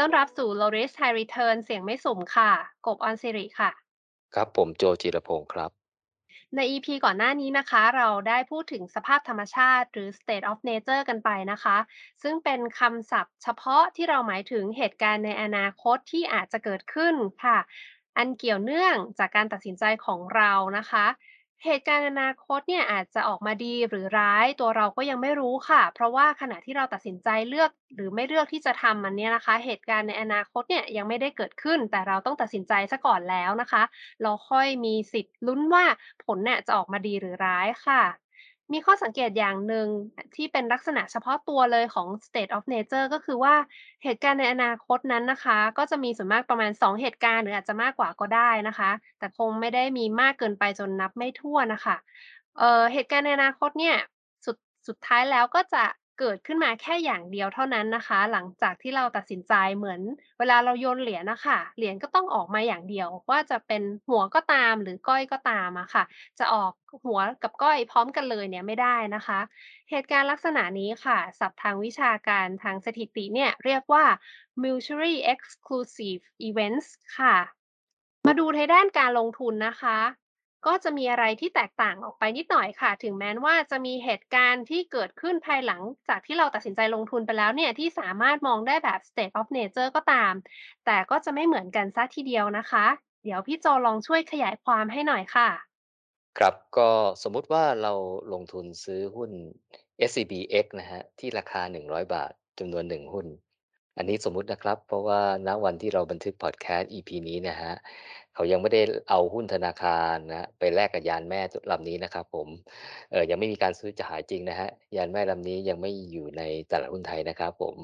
ต้อนรับสู่ Low Risk High Return เสียงไม่สุ่มค่ะ กบออนสิริค่ะ ครับผมโจจิรพงศ์ครับ ใน EP ก่อนหน้านี้นะคะ เราได้พูดถึงสภาพธรรมชาติหรือ State of Nature กันไปนะคะ ซึ่งเป็นคำศัพท์เฉพาะที่เราหมายถึงเหตุการณ์ในอนาคตที่อาจจะเกิดขึ้นค่ะ อันเกี่ยวเนื่องจากการตัดสินใจของเรานะคะ เหตุการณ์อนาคตเนี่ยอาจจะออกมาดีหรือร้ายตัวเราก็ยังไม่รู้ค่ะ เพราะว่าขณะที่เราตัดสินใจเลือก หรือไม่เลือกที่จะทำมันเนี่ยนะคะ เหตุการณ์ในอนาคตเนี่ยยังไม่ได้เกิดขึ้น แต่เราต้องตัดสินใจซะก่อนแล้วนะคะ เราค่อยมีสิทธิ์ลุ้นว่าผลเนี่ยจะออกมาดีหรือร้ายค่ะ มีข้อสังเกตอย่างหนึ่งที่เป็นลักษณะเฉพาะตัวเลยของ State of Nature ก็คือว่าเหตุการณ์ในอนาคตนั้นนะคะ ก็จะมีส่วนมากประมาณ 2 เหตุการณ์หรืออาจจะมากกว่าก็ได้นะคะ แต่คงไม่ได้มีมากเกินไปจนนับไม่ทั่วนะคะเเหตุการณ์ในอนาคตเนี่ยสุดสุดท้ายแล้วก็จะ เกิดขึ้นมาแค่อย่างเดียวเท่านั้นนะคะ หลังจากที่เราตัดสินใจเหมือน เวลาเราโยนเหรียญนะค่ะเหรียญก็ต้องออกมาอย่างเดียว ว่าจะเป็นหัวก็ตามหรือก้อยก็ตามอะค่ะ จะออกหัวกับก้อยพร้อมกันเลยเนี่ยไม่ได้นะคะ เหตุการณ์ลักษณะนี้ค่ะศัพท์ทางวิชาการทางสถิติเนี่ยเรียกว่า mutually exclusive events ค่ะ มาดูในด้านการลงทุนนะคะ ก็จะมีอะไรที่แตกต่างออกไปนิดหน่อยค่ะ ถึงแม้ว่าจะมีเหตุการณ์ที่เกิดขึ้นภายหลังจากที่เราตัดสินใจลงทุนไปแล้วเนี่ย ที่สามารถมองได้แบบ State of Nature ก็ตาม แต่ก็จะไม่เหมือนกันเสียทีเดียวนะคะ เดี๋ยวพี่โจลองช่วยขยายความให้หน่อยค่ะ ครับก็สมมุติว่าเราลงทุนซื้อหุ้น SCBX นะครับที่ราคา 100 บาทจำนวน 1 หุ้น อันนี้สมมุตินะครับ เพราะว่าณวันที่เราบันทึกพอดแคสต์ EP นี้นะครับ เขายังไม่ได้เอาหุ้นธนาคารนะไปแลกกับยานแม่ลำนี้นะครับ ผมเออยังไม่มีการซื้อจ่ายจริงนะฮะยานแม่ลำนี้ยังไม่อยู่ในตลาดหุ้นไทยนะครับ ผม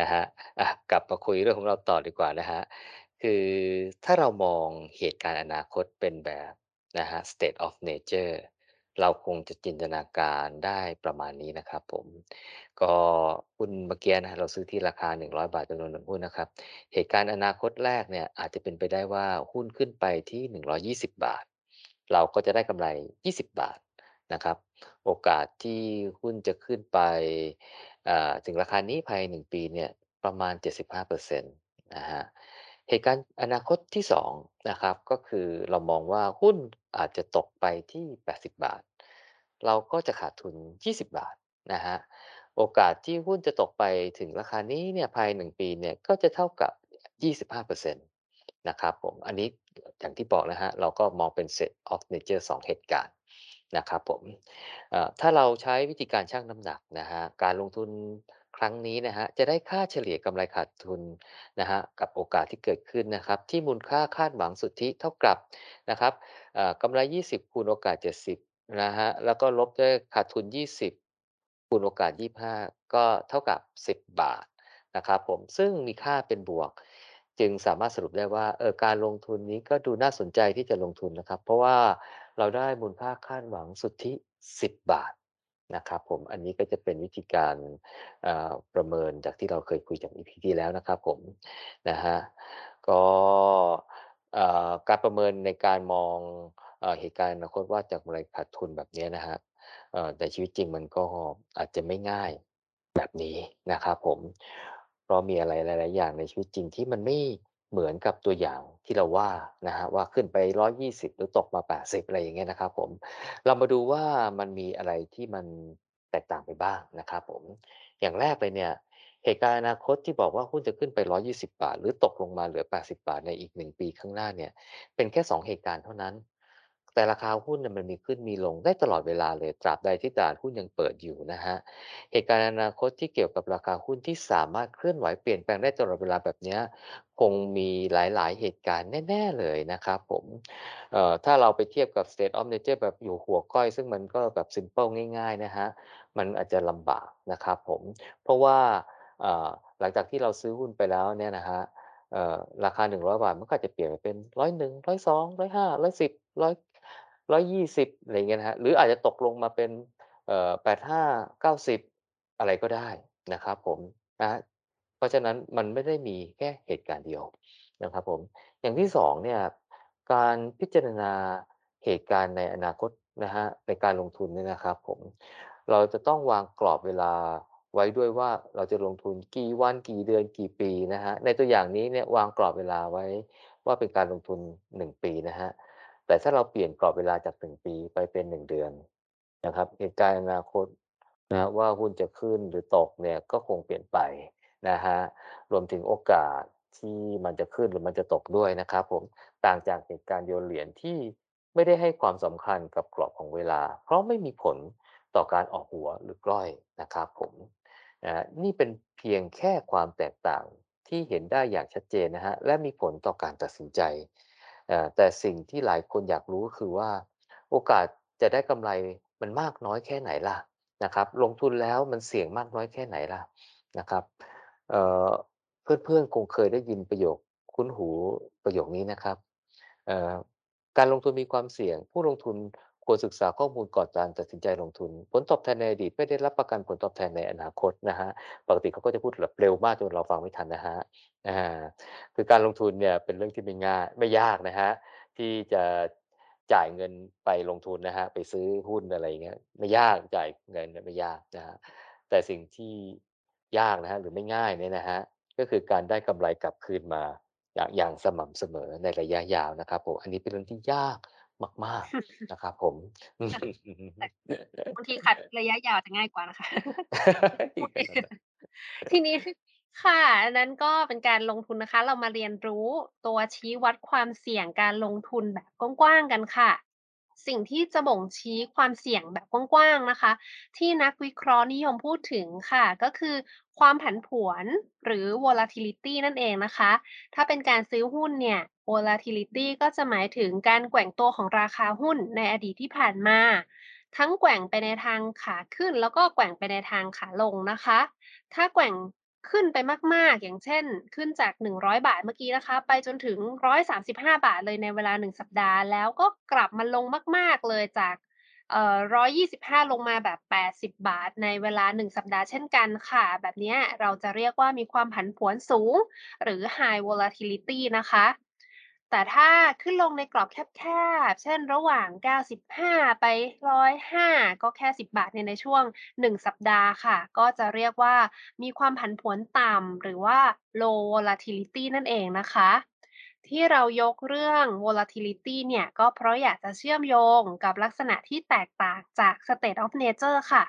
นะฮะะกลับมาคุยเรื่องของเราต่อดีกว่านะฮะคือถ้าเรามองเหตุการณ์อนาคตเป็นแบบนะฮะ State of Nature เราคงจะจินตนาการได้ประมาณนี้นะครับผม ก็หุ้นเมื่อกี้นะครับเราซื้อที่ราคา 100 บาทจำนวน1หุ้นนะครับ เหตุการณ์อนาคตแรกเนี่ยอาจจะเป็นไปได้ว่าหุ้นขึ้นไปที่ 120 บาท เราก็จะได้กำไร 20 บาทนะครับ โอกาสที่หุ้นจะขึ้นไปถึงราคานี้ภายใน1ปีเนี่ยประมาณ 75%นะครับ เหตุการณ์อนาคตที่2นะครับก็คือเรามองว่าหุ้นอาจจะตกไปที่ 80 บาท เราก็จะขาดทุน 20 บาทนะครับโอกาสที่หุ้นจะตกไปถึงราคานี้เนี่ยภายใน1ปีเนี่ยก็จะเท่ากับ 25%นะครับผมอันนี้อย่างที่บอกนะครับเราก็มองเป็น State of Nature 2 เหตุการณ์นะครับผมถ้าเราใช้วิธีการชั่งน้ำหนักนะครับการลงทุน ครั้งนี้นะครับจะได้ค่าเฉลี่ยกำไรขาดทุนนะครับกับโอกาสที่เกิดขึ้นนะครับ ที่มูลค่าคาดหวังสุทธิเท่ากับนะครับเอ่อกำไร 20 คูณโอกาส 70นะครับแล้วก็ลบด้วยขาดทุน 20 คูณโอกาส 25 ก็เท่ากับ 10 บาทนะครับผมซึ่งมีค่าเป็นบวก จึงสามารถสรุปได้ว่าเออการลงทุนนี้ก็ดูน่าสนใจที่จะลงทุนนะครับ เพราะว่าเราได้มูลค่าคาดหวังสุทธิ 10 บาท นะครับผมอันนี้ก็จะเป็นวิธีการประเมินจากที่เราเคยคุยจาก EP ที่แล้วนะครับผมนะครับก็การประเมินในการมองเหตุการณ์อนาคตว่าจะกำไรขาดทุนแบบนี้นะครับเอ่ชีวิตจริงมันก็อาจจะไม่ง่ายแบบนี้นะครับผมเพราะมีอะไรหลาย ๆ อย่างในชีวิตจริงที่มันไม่ เหมือนกับตัวอย่างที่เราว่านะฮะว่าขึ้นไป 120 หรือตกมา 80 อะไรอย่างเงี้ยนะครับผมเรามาดูว่ามันมีอะไรที่มันแตกต่างไปบ้างนะครับผมอย่างแรกเลยเนี่ยเหตุการณ์อนาคตที่บอกว่าหุ้นจะขึ้นไป 120 บาท หรือตกลงมาเหลือ 80 บาทในอีก 1 ปีข้างหน้าเนี่ยเป็นแค่ 2 เหตุการณ์เท่านั้น แต่ราคาหุ้นมันมีขึ้นมีลงได้ตลอดเวลาเลยตราบใดที่ตลาดหุ้นยังเปิดอยู่นะครับเหตุการณ์อนาคตที่เกี่ยวกับราคาหุ้นที่สามารถเคลื่อนไหวเปลี่ยนแปลงได้ตลอดเวลาแบบนี้คงมีหลาย ๆ เหตุการณ์แน่ ๆ เลยนะครับผมเอ่อถ้าเราไปเทียบกับ State of Nature แบบอยู่หัวก้อย ซึ่งมันก็แบบซิมเพิลง่าย ๆ นะครับมันอาจจะลำบากนะครับผมเพราะว่าอ่าหลังจากที่เราซื้อหุ้นไปแล้วเนี่ยนะครับเอ่อราคา 100 บาทมันก็จะเปลี่ยนไปเป็น101 102 105 110 100 120อะไรอย่า งเงี้ยนะครับหรืออาจจะตกลงมาเป็นแปดห้าเอ่อ85 90อะไรก็ได้นะครับผมนะเพราะฉะนั้นมันไม่ได้มีแค่เหตุการณ์เดียวนะครับผมอย่างที่2เนี่ยการพิจารณาเหตุการณ์ในอนาคตนะครับในการลงทุนเนี่ยนะครับผมเราจะต้องวางกรอบเวลาไว้ด้วยว่าเราจะลงทุนกี่วันกี่เดือนกี่ปีนะครับในตัวอย่างนี้เนี่ยวางกรอบเวลาไว้ว่าเป็นการลงทุน 1 ปีนะครับ แต่ถ้าเราเปลี่ยนกรอบเวลาจาก1ปีไปเป็น1เดือนนะครับเหตุการณ์อนาคตนะครับว่าหุ้นจะขึ้นหรือตกเนี่ยก็คงเปลี่ยนไปนะครับรวมถึงโอกาสที่มันจะขึ้นหรือมันจะตกด้วยนะครับผมต่างจากเหตุการณ์โยนเหรียญที่ไม่ได้ให้ความสำคัญกับกรอบของเวลา เพราะไม่มีผลต่อการออกหัวหรือกล้อยนะครับผมนะนี่เป็นเพียงแค่ความแตกต่างที่เห็นได้อย่างชัดเจนนะฮะและมีผลต่อการตัดสินใจ แต่สิ่งที่หลายคนอยากรู้คือว่า โอกาสจะได้กำไรมันมากน้อยแค่ไหนล่ะนะครับ ลงทุนแล้วมันเสี่ยงมากน้อยแค่ไหนล่ะนะครับเอ่อเพื่อนๆคงเคยได้ยินประโยคคุ้นหูประโยคนี้นะครับการลงทุนมีความเสี่ยง ผู้ลงทุน ควรศึกษาข้อมูลก่อนการตัดสินใจลงทุน ผลตอบแทนในอดีตไม่ได้รับประกันผลตอบแทนในอนาคตนะครับปกติเขาก็จะพูดแบบเร็วมากจนเราฟังไม่ทันนะครับอาคือการลงทุนเนี่ยเป็นเรื่องที่ไม่ง่ายไม่ยากนะครับที่จะจ่ายเงินไปลงทุนนะครับไปซื้อหุ้นอะไรเงี้ยไม่ยากจ่ายเงินไม่ยากนะครับแต่สิ่งที่ยากนะครับหรือไม่ง่ายเนี่ยนะครับก็คือการได้กำไรกลับคืนมาอย่างอย่างสม่ำเสมอในระยะยาวนะครับผมอันนี้เป็นเรื่องที่ยาก มาก ๆ นะครับผมค่ะแต่บางทีขัดระยะยาวจะง่ายกว่านะคะอีกแล้วนะทีนี้ค่ะ อันนั้นก็เป็นการลงทุนนะคะ เรามาเรียนรู้ตัวชี้วัดความเสี่ยงการลงทุนแบบกว้างๆกันค่ะ สิ่งที่จะบ่งชี้ความเสี่ยงแบบกว้างๆนะคะ ที่นักวิเคราะห์นิยมพูดถึงค่ะ ก็คือความผันผวนหรือ volatility นั่นเองนะคะ ถ้าเป็นการซื้อหุ้นเนี่ย volatility ก็จะหมายถึงการแกว่งตัวของราคาหุ้นในอดีตที่ผ่านมา ทั้งแกว่งไปในทางขาขึ้น แล้วก็แกว่งไปในทางขาลงนะคะ ถ้าแกว่ง ขึ้นไปมาก ๆ อย่างเช่น ขึ้นจาก 100 บาทเมื่อกี้นะคะ ไปจนถึง 135 บาทเลยในเวลา 1 สัปดาห์ แล้วก็กลับมาลงมาก ๆ เลยจากเอ่อ125 ลงมาแบบ 80 บาทในเวลา 1 สัปดาห์เช่นกันค่ะ แบบนี้เราจะเรียกว่ามีความผันผวนสูง หรือ High volatility นะคะ แต่ถ้าขึ้นลงในกรอบแคบๆ เช่นระหว่าง 95 ไป 105 ก็แค่ 10 บาทเนี่ยในช่วง 1 สัปดาห์ค่ะ ก็จะเรียกว่ามีความผันผวนต่ำหรือว่า low volatility นั่นเองนะคะ ที่เรายกเรื่อง volatility เนี่ยก็เพราะอยากจะเชื่อมโยงกับลักษณะที่แตกต่างจาก state of nature ค่ะ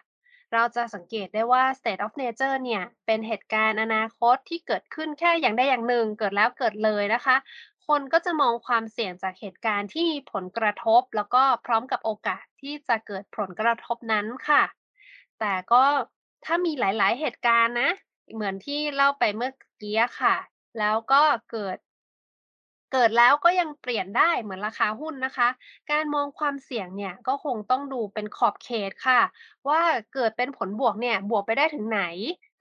เราจะสังเกตได้ว่า state of nature เนี่ย เป็นเหตุการณ์อนาคตที่เกิดขึ้นแค่อย่างใดอย่างหนึ่ง เกิดแล้วเกิดเลยนะคะ คนก็จะมองความเสี่ยงจากเหตุการณ์ที่มีผลกระทบ แล้วก็พร้อมกับโอกาสที่จะเกิดผลกระทบนั้นค่ะ แต่ก็ถ้ามีหลาย ๆ เหตุการณ์นะ เหมือนที่เล่าไปเมื่อกี้ค่ะ แล้วก็เกิด เกิดแล้วก็ยังเปลี่ยนได้เหมือนราคาหุ้นนะคะ การมองความเสี่ยงเนี่ยก็คงต้องดูเป็นขอบเขตค่ะ ว่าเกิดเป็นผลบวกเนี่ยบวกไปได้ถึงไหน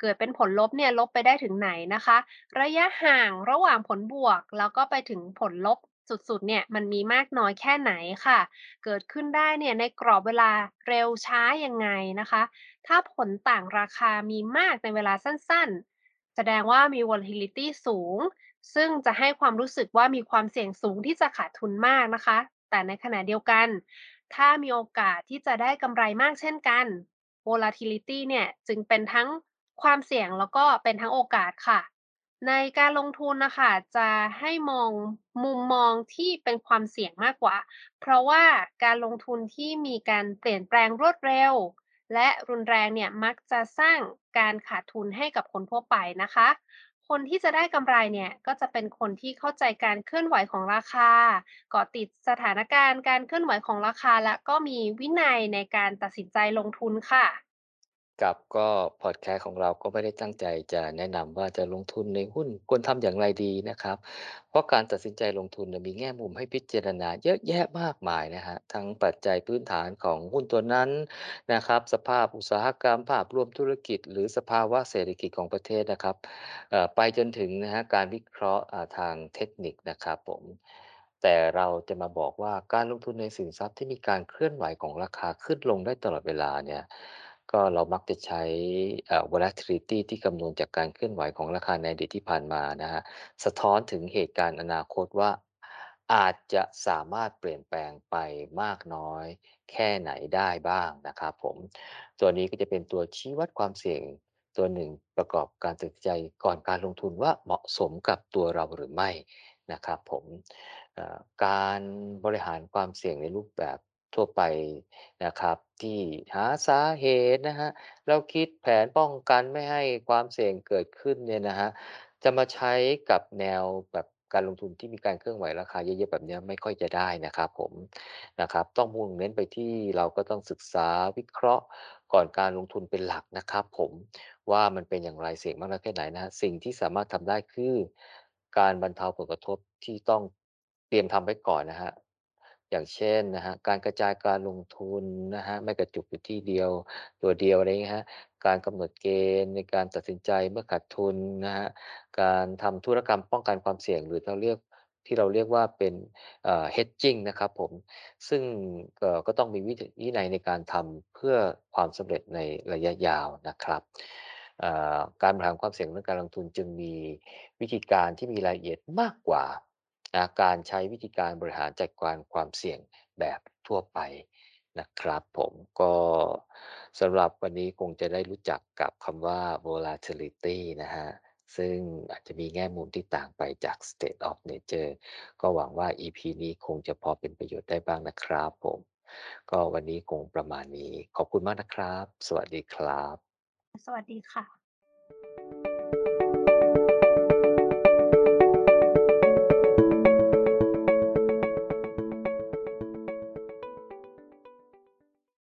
เกิดเป็นผลลบเนี่ยลบไปได้ถึงไหนนะคะ ระยะห่างระหว่างผลบวก แล้วก็ไปถึงผลลบสุดๆ เนี่ยมันมีมากน้อยแค่ไหนค่ะ เกิดขึ้นได้เนี่ยในกรอบเวลาเร็วช้ายังไงนะคะ ถ้าผลต่างราคามีมากในเวลาสั้นๆ แสดงว่ามี volatility สูง ซึ่งจะให้ความรู้สึกว่ามีความเสี่ยงสูงที่จะขาดทุนมากนะคะ แต่ในขณะเดียวกัน ถ้ามีโอกาสที่จะได้กำไรมากเช่นกัน volatility เนี่ยจึงเป็นทั้ง ความเสี่ยงแล้วก็เป็นทั้งโอกาสค่ะ ในการลงทุนนะคะจะให้มองมุมมองที่เป็นความเสี่ยงมากกว่า เพราะว่าการลงทุนที่มีการเปลี่ยนแปลงรวดเร็ว และรุนแรงเนี่ยมักจะสร้างการขาดทุนให้กับคนทั่วไปนะคะ คนที่จะได้กำไรเนี่ยก็จะเป็นคนที่เข้าใจการเคลื่อนไหวของราคาเกาะติดสถานการณ์การเคลื่อนไหวของราคา และก็มีวินัยในการตัดสินใจลงทุนค่ะ ครับ ก็พอดแคสต์ของเราก็ไม่ได้ตั้งใจจะแนะนำว่าจะลงทุนในหุ้นควรทำอย่างไรดีนะครับ เพราะการตัดสินใจลงทุนเนี่ยมีแง่มุมให้พิจารณาเยอะแยะมากมายนะครับทั้งปัจจัยพื้นฐานของหุ้นตัวนั้นนะครับ สภาพอุตสาหกรรมภาพรวมธุรกิจ หรือสภาวะเศรษฐกิจของประเทศนะครับเอ่อไปจนถึงนะฮะการวิเคราะห์อ่าทางเทคนิคนะครับผม แต่เราจะมาบอกว่าการลงทุนในสินทรัพย์ที่มีการเคลื่อนไหวของราคาขึ้นลงได้ตลอดเวลาเนี่ย ก็เรามักจะใช้เอ่อ volatility ที่คำนวณจากการเคลื่อนไหวของราคาในอดีตที่ผ่านมานะครับ สะท้อนถึงเหตุการณ์อนาคตว่า อาจจะสามารถเปลี่ยนแปลงไปมากน้อยแค่ไหนได้บ้างนะครับผม ตัวนี้ก็จะเป็นตัวชี้วัดความเสี่ยงตัวหนึ่ง ประกอบการตัดสินใจก่อนการลงทุนว่าเหมาะสมกับตัวเราหรือไม่นะครับผม เอ่อ การบริหารความเสี่ยงในรูปแบบ ทั่วไปนะครับที่หาสาเหตุนะครับแล้วคิดแผนป้องกันไม่ให้ความเสี่ยงเกิดขึ้นเนี่ยนะครับจะมาใช้กับแนวแบบการลงทุนที่มีการเคลื่อนไหวราคาเยอะๆแบบเนี้ยไม่ค่อยจะได้นะครับผมนะครับต้องมุ่งเน้นไปที่เราก็ต้องศึกษาวิเคราะห์ก่อนการลงทุนเป็นหลักนะครับผมว่ามันเป็นอย่างไรเสี่ยงมากน้อยแค่ไหนนะสิ่งที่สามารถทำได้คือ การบรรเทาผลกระทบที่ต้องเตรียมทำไว้ก่อนนะครับ อย่างเช่นนะครับการกระจายการลงทุนนะครับไม่กระจุกอยู่ที่เดียวตัวเดียวอะไรงี้ครับการกำหนดเกณฑ์ในการตัดสินใจเมื่อขาดทุนนะครับการทำธุรกรรมป้องกันความเสี่ยงหรือเราเรียกที่เราเรียกว่าเป็นเอ่อ hedging นะครับผม ซึ่งเอ่อก็ต้องมีวินัยในการทำเพื่อความสำเร็จในระยะยาวนะครับเอ่อการบริหารความเสี่ยงเรื่องการลงทุนจึงมีวิธีการที่มีรายละเอียดมากกว่า นะการใช้วิธีการบริหารจัดการความเสี่ยงแบบทั่วไปนะครับผมก็สำหรับวันนี้คงจะได้รู้จักกับคำว่า volatility นะครับซึ่งอาจจะมีแง่มุมที่ต่างไปจาก state of nature ก็หวังว่า EP นี้คงจะพอเป็นประโยชน์ได้บ้างนะครับผม ก็วันนี้คงประมาณนี้ ขอบคุณมากนะครับ สวัสดีครับ สวัสดีค่ะ